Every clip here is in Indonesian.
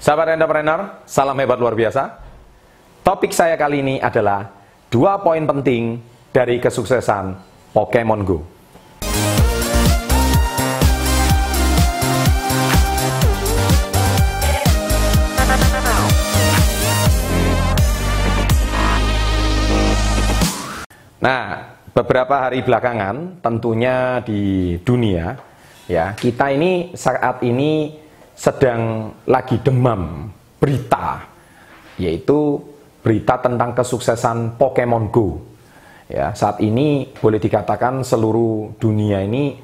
Sahabat entrepreneur, salam hebat luar biasa. Topik saya kali ini adalah dua poin penting dari kesuksesan Pokemon Go. Nah, beberapa hari belakangan tentunya di dunia ya, kita ini saat ini sedang lagi demam berita yaitu berita tentang kesuksesan Pokemon Go. Ya, saat ini boleh dikatakan seluruh dunia ini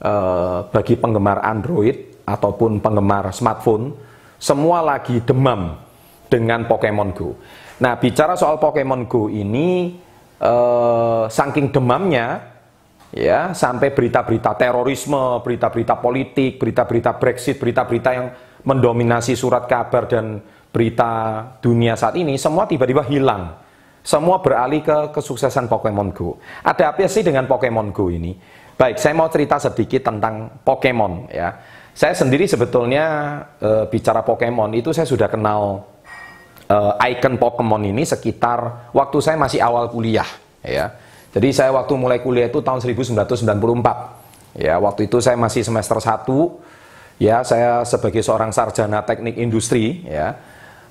eh, bagi penggemar Android ataupun penggemar smartphone semua lagi demam dengan Pokemon Go. Nah, bicara soal Pokemon Go ini eh, saking demamnya ya sampai berita-berita terorisme, berita-berita politik, berita-berita Brexit, berita-berita yang mendominasi surat kabar dan berita dunia saat ini semua tiba-tiba hilang. Semua beralih ke kesuksesan Pokemon Go. Ada apa sih dengan Pokemon Go ini? Baik, saya mau cerita sedikit tentang Pokemon ya. Saya sendiri sebetulnya e, bicara Pokemon itu saya sudah kenal e, icon Pokemon ini sekitar waktu saya masih awal kuliah ya. Jadi saya waktu mulai kuliah itu tahun 1994. Ya, waktu itu saya masih semester 1. Ya, saya sebagai seorang sarjana teknik industri ya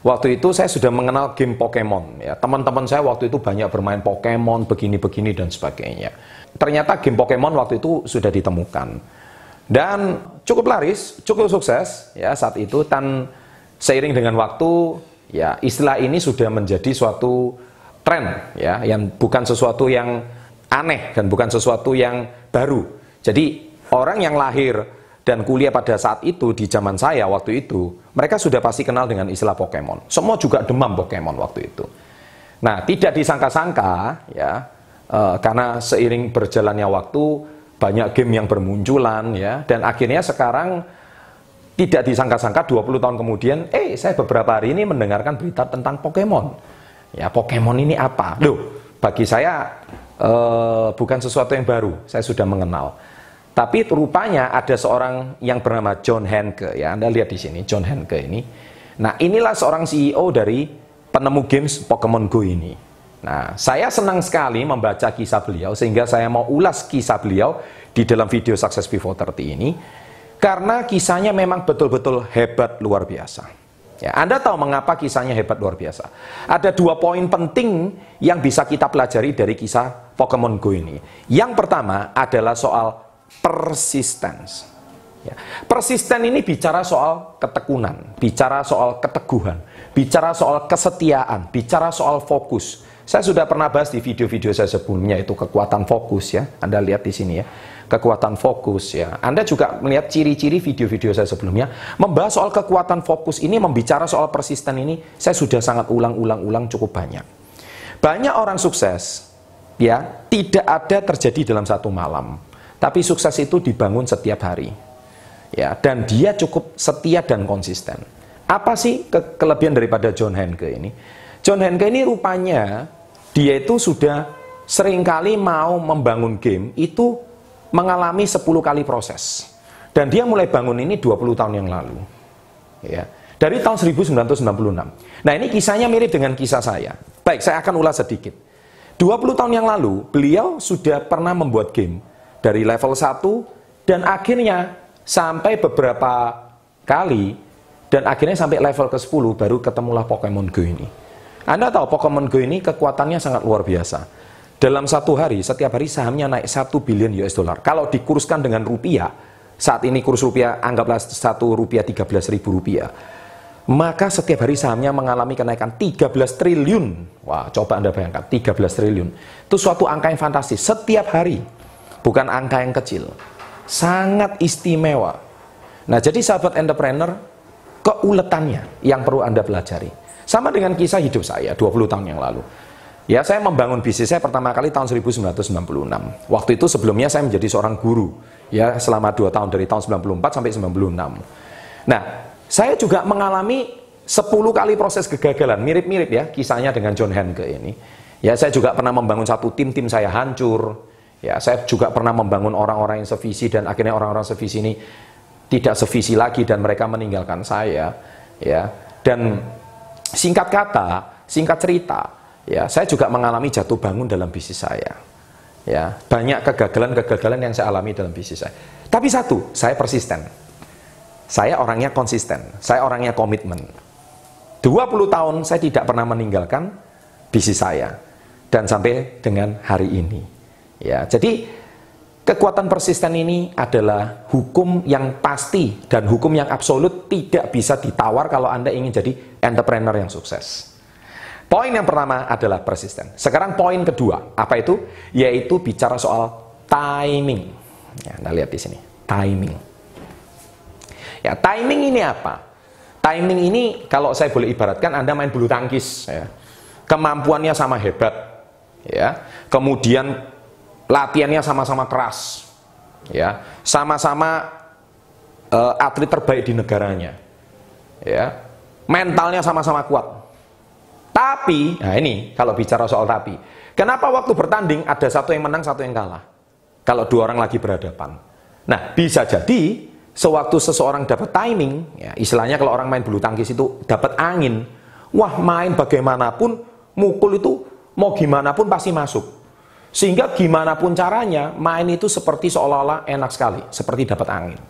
Waktu itu saya sudah mengenal game Pokemon. Ya, teman-teman saya waktu itu banyak bermain Pokemon, begini-begini dan sebagainya. Ternyata game Pokemon waktu itu sudah ditemukan dan cukup laris, cukup sukses ya saat itu. Dan seiring dengan waktu, ya istilah ini sudah menjadi suatu tren, ya, yang bukan sesuatu yang aneh dan bukan sesuatu yang baru. Jadi orang yang lahir dan kuliah pada saat itu di zaman saya waktu itu, mereka sudah pasti kenal dengan istilah Pokemon. Semua juga demam Pokemon waktu itu. Nah, tidak disangka-sangka ya, e, karena seiring berjalannya waktu banyak game yang bermunculan ya, dan akhirnya sekarang tidak disangka-sangka 20 tahun kemudian, eh saya beberapa hari ini mendengarkan berita tentang Pokemon. Ya, Pokemon ini apa? Loh, bagi saya e, bukan sesuatu yang baru. Saya sudah mengenal. Tapi rupanya ada seorang yang bernama John Henke ya. Anda lihat di sini John Henke ini. Nah, inilah seorang CEO dari penemu games Pokemon Go ini. Nah, saya senang sekali membaca kisah beliau sehingga saya mau ulas kisah beliau di dalam video Success Before 30 ini karena kisahnya memang betul-betul hebat luar biasa. Ya, Anda tahu mengapa kisahnya hebat luar biasa? Ada dua poin penting yang bisa kita pelajari dari kisah Pokemon Go ini. Yang pertama adalah soal persistence. Ya. Persisten ini bicara soal ketekunan, bicara soal keteguhan, bicara soal kesetiaan, bicara soal fokus. Saya sudah pernah bahas di video-video saya sebelumnya itu kekuatan fokus ya. Anda lihat di sini ya. Kekuatan fokus ya. Anda juga melihat ciri-ciri video-video saya sebelumnya membahas soal kekuatan fokus ini membicara soal persisten ini saya sudah sangat ulang-ulang-ulang cukup banyak. Banyak orang sukses ya tidak ada terjadi dalam satu malam tapi sukses itu dibangun setiap hari. Ya, dan dia cukup setia dan konsisten. Apa sih ke kelebihan daripada John Henke ini? John Henke ini rupanya dia itu sudah sering kali mau membangun game itu mengalami 10 kali proses. Dan dia mulai bangun ini 20 tahun yang lalu. Ya. Dari tahun 1996. Nah, ini kisahnya mirip dengan kisah saya. Baik, saya akan ulas sedikit. 20 tahun yang lalu, beliau sudah pernah membuat game dari level 1 dan akhirnya sampai beberapa kali dan akhirnya sampai level ke-10 baru ketemulah Pokemon Go ini. Anda tahu Pokemon Go ini kekuatannya sangat luar biasa. Dalam satu hari, setiap hari sahamnya naik 1 bilion US dollar. Kalau dikuruskan dengan rupiah, saat ini kurs rupiah anggaplah 1 rupiah 13 ribu rupiah. Maka setiap hari sahamnya mengalami kenaikan 13 triliun. Wah, coba Anda bayangkan, 13 triliun. Itu suatu angka yang fantastis. Setiap hari bukan angka yang kecil. Sangat istimewa. Nah, jadi sahabat entrepreneur, keuletannya yang perlu Anda pelajari. Sama dengan kisah hidup saya 20 tahun yang lalu. Ya, saya membangun bisnis saya pertama kali tahun 1996. Waktu itu sebelumnya saya menjadi seorang guru. Ya, selama 2 tahun dari tahun 94 sampai 96. Nah, saya juga mengalami 10 kali proses kegagalan. Mirip-mirip ya kisahnya dengan John Henke ini. Ya, saya juga pernah membangun satu tim, tim saya hancur. Ya, saya juga pernah membangun orang-orang yang sevisi dan akhirnya orang-orang sevisi ini tidak sevisi lagi dan mereka meninggalkan saya. Ya. Dan singkat kata, singkat cerita, ya, saya juga mengalami jatuh bangun dalam bisnis saya. Ya, banyak kegagalan-kegagalan yang saya alami dalam bisnis saya. Tapi satu, saya persisten. Saya orangnya konsisten, saya orangnya komitmen. 20 tahun saya tidak pernah meninggalkan bisnis saya dan sampai dengan hari ini. Ya, jadi kekuatan persisten ini adalah hukum yang pasti dan hukum yang absolut tidak bisa ditawar kalau Anda ingin jadi entrepreneur yang sukses. Poin yang pertama adalah persisten. Sekarang poin kedua, apa itu? Yaitu bicara soal timing. Ya, Anda lihat di sini, timing. Ya, timing ini apa? Timing ini kalau saya boleh ibaratkan Anda main bulu tangkis, ya. kemampuannya sama hebat, ya. Kemudian latihannya sama-sama keras, ya. Sama-sama uh, atlet terbaik di negaranya, ya. Mentalnya sama-sama kuat tapi, nah ini kalau bicara soal tapi. Kenapa waktu bertanding ada satu yang menang, satu yang kalah? Kalau dua orang lagi berhadapan. Nah, bisa jadi sewaktu seseorang dapat timing, ya, istilahnya kalau orang main bulu tangkis itu dapat angin, wah main bagaimanapun, mukul itu mau gimana pun pasti masuk. Sehingga gimana pun caranya, main itu seperti seolah-olah enak sekali, seperti dapat angin.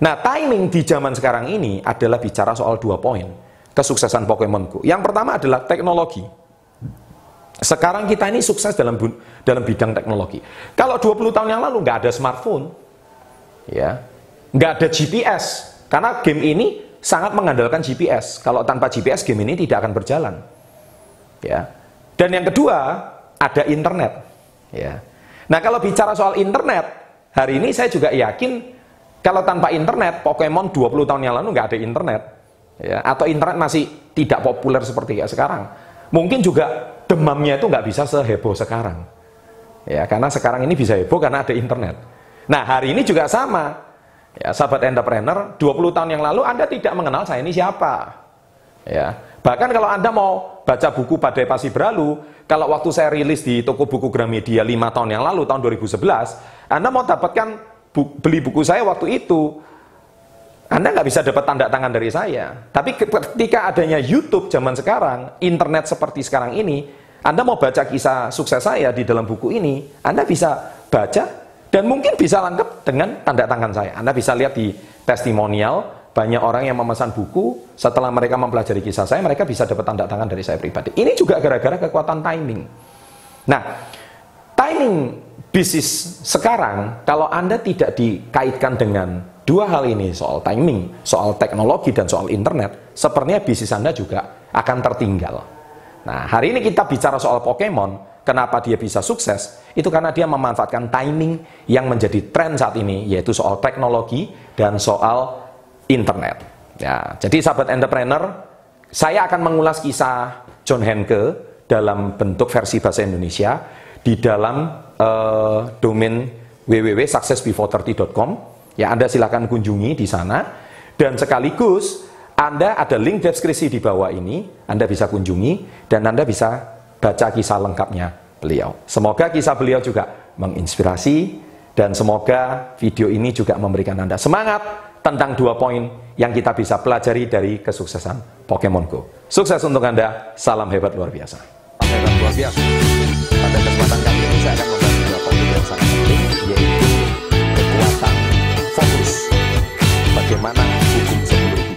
Nah, timing di zaman sekarang ini adalah bicara soal dua poin kesuksesan Pokemon Go. Yang pertama adalah teknologi. Sekarang kita ini sukses dalam dalam bidang teknologi. Kalau 20 tahun yang lalu nggak ada smartphone, ya, nggak ada GPS, karena game ini sangat mengandalkan GPS. Kalau tanpa GPS game ini tidak akan berjalan, ya. Dan yang kedua ada internet, ya. Nah kalau bicara soal internet, hari ini saya juga yakin kalau tanpa internet, Pokemon 20 tahun yang lalu nggak ada internet, ya, atau internet masih tidak populer seperti kayak sekarang. Mungkin juga demamnya itu nggak bisa seheboh sekarang. Ya, karena sekarang ini bisa heboh karena ada internet. Nah, hari ini juga sama. Ya, sahabat entrepreneur, 20 tahun yang lalu Anda tidak mengenal saya ini siapa. Ya, bahkan kalau Anda mau baca buku Badai Pasti Berlalu, kalau waktu saya rilis di toko buku Gramedia 5 tahun yang lalu, tahun 2011, Anda mau dapatkan bu beli buku saya waktu itu, anda nggak bisa dapat tanda tangan dari saya. Tapi ketika adanya YouTube zaman sekarang, internet seperti sekarang ini, Anda mau baca kisah sukses saya di dalam buku ini, Anda bisa baca dan mungkin bisa lengkap dengan tanda tangan saya. Anda bisa lihat di testimonial, banyak orang yang memesan buku, setelah mereka mempelajari kisah saya, mereka bisa dapat tanda tangan dari saya pribadi. Ini juga gara-gara kekuatan timing. Nah, timing bisnis sekarang, kalau Anda tidak dikaitkan dengan Dua hal ini soal timing, soal teknologi dan soal internet, sepertinya bisnis Anda juga akan tertinggal. Nah, hari ini kita bicara soal Pokemon, kenapa dia bisa sukses? Itu karena dia memanfaatkan timing yang menjadi tren saat ini, yaitu soal teknologi dan soal internet. Ya, jadi sahabat entrepreneur, saya akan mengulas kisah John Henke dalam bentuk versi bahasa Indonesia di dalam uh, domain www.successbefore30.com Ya Anda silakan kunjungi di sana dan sekaligus Anda ada link deskripsi di bawah ini, Anda bisa kunjungi dan Anda bisa baca kisah lengkapnya beliau. Semoga kisah beliau juga menginspirasi dan semoga video ini juga memberikan Anda semangat tentang dua poin yang kita bisa pelajari dari kesuksesan Pokemon Go. Sukses untuk Anda, salam hebat luar biasa. Salam hebat luar biasa. Pada kesempatan kali